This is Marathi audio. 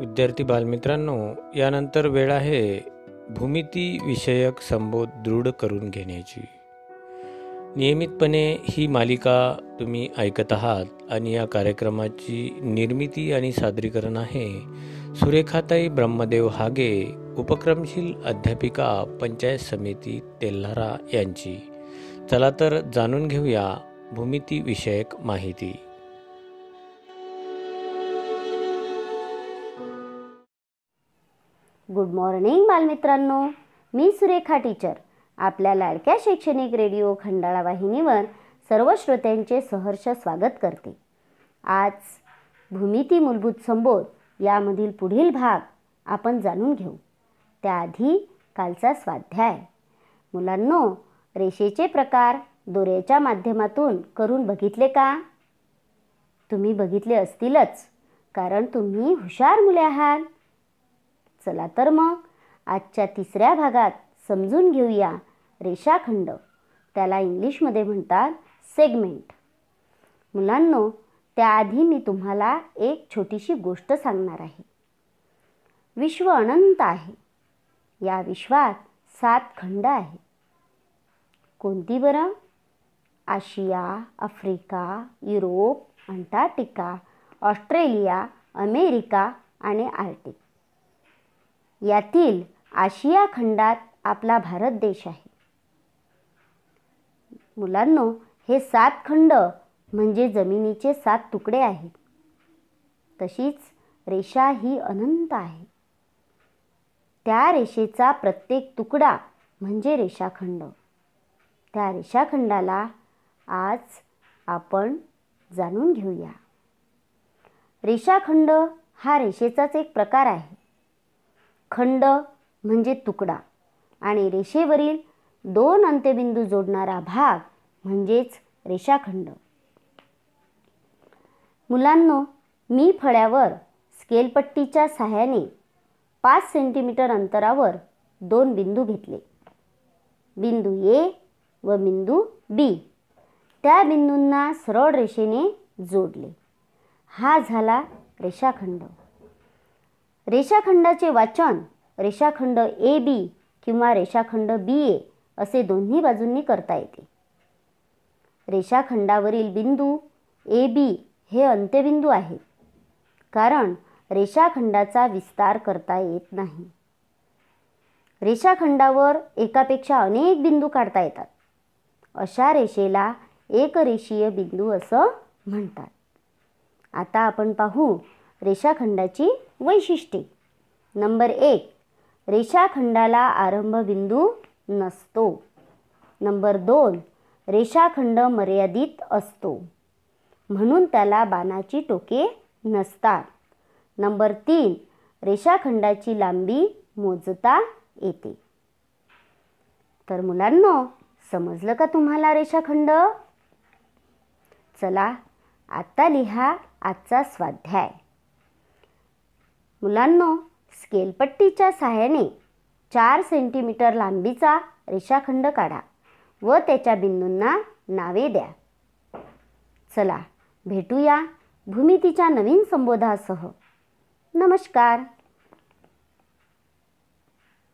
विद्यार्थी बालमित्रांनो यानंतर वेळ आहे भूमिती विषयक संबोध दृढ करून घेण्याची. नियमितपणे ही मालिका तुम्ही ऐकत आहात आणि या कार्यक्रमाची निर्मिती आणि सादरीकरण आहे सुरेखाताई ब्रह्मदेव हागे उपक्रमशील अध्यापिका पंचायत समिती तेल्हारा यांची. चला तर जाणून घेऊया भूमिती विषयक माहिती. गुड मॉर्निंग बालमित्रांनो. मी सुरेखा टीचर आपल्या लाडक्या शैक्षणिक रेडिओ खंडाळा वाहिनीवर सर्व श्रोत्यांचे सहर्ष स्वागत करते. आज भूमिती मूलभूत संबोध यामधील पुढील भाग आपण जाणून घेऊ. त्याआधी कालचा स्वाध्याय. मुलांनो रेषेचे प्रकार दोऱ्याच्या माध्यमातून करून बघितले का? तुम्ही बघितले असतीलच कारण तुम्ही हुशार मुले आहात. चला तर मग आजच्या तिसऱ्या भागात समजून घेऊया रेषाखंड त्याला इंग्लिशमध्ये म्हणतात सेगमेंट मुलांनो त्याआधी मी तुम्हाला एक छोटीशी गोष्ट सांगणार आहे. विश्व अनंत आहे. या विश्वात सात खंड आहेत कोणती बरं? Asia Africa Europe Antarctica Australia America आणि आर्टिक. यातील आशिया खंडात आपला भारत देश आहे. मुलांनो हे सात खंड म्हणजे जमिनीचे सात तुकडे आहेत. तशीच रेषा ही अनंत आहे. त्या रेषेचा प्रत्येक तुकडा म्हणजे रेषाखंड. त्या रेषाखंडाला आज आपण जाणून घेऊया. रेषाखंड हा रेषेचाच एक प्रकार आहे. खंड म्हणजे तुकडा. आणि रेषेवरील दोन अंत्यबिंदू जोडणारा भाग म्हणजेच रेषाखंड. मुलांनो मी फळ्यावर स्केलपट्टीच्या सहाय्याने पाच सेंटीमीटर अंतरावर दोन बिंदू घेतले. बिंदू ए व बिंदू बी. त्या बिंदूंना सरळ रेषेने जोडले. हा झाला रेषाखंड. रेषाखंडाचे वाचन रेषाखंड ए बी किंवा रेषाखंड बी ए असे दोन्ही बाजूंनी करता येते. रेषाखंडावरील बिंदू ए बी हे अंत्यबिंदू आहेत कारण रेषाखंडाचा विस्तार करता येत नाही. रेषाखंडावर एकापेक्षा अनेक बिंदू काढता येतात. अशा रेषेला एकरेषीय बिंदू असं म्हणतात. आता आपण पाहू रेषाखंडाची वैशिष्ट्ये. नंबर एक रेषाखंडाला आरंभबिंदू नसतो. नंबर दोन रेषाखंड मर्यादित असतो. म्हणून त्याला बाणाची टोके नसतात. नंबर तीन रेषाखंडाची लांबी मोजता येते. तर मुलांनो समजलं का तुम्हाला रेषाखंड? चला आता लिहा आजचा स्वाध्याय. मुलांनो स्केलपट्टीच्या सहाय्याने चार सेंटीमीटर लांबीचा रेषाखंड काढा व त्याच्या बिंदूंना नावे द्या. चला भेटूया भूमितीच्या नवीन संबोधासह. नमस्कार!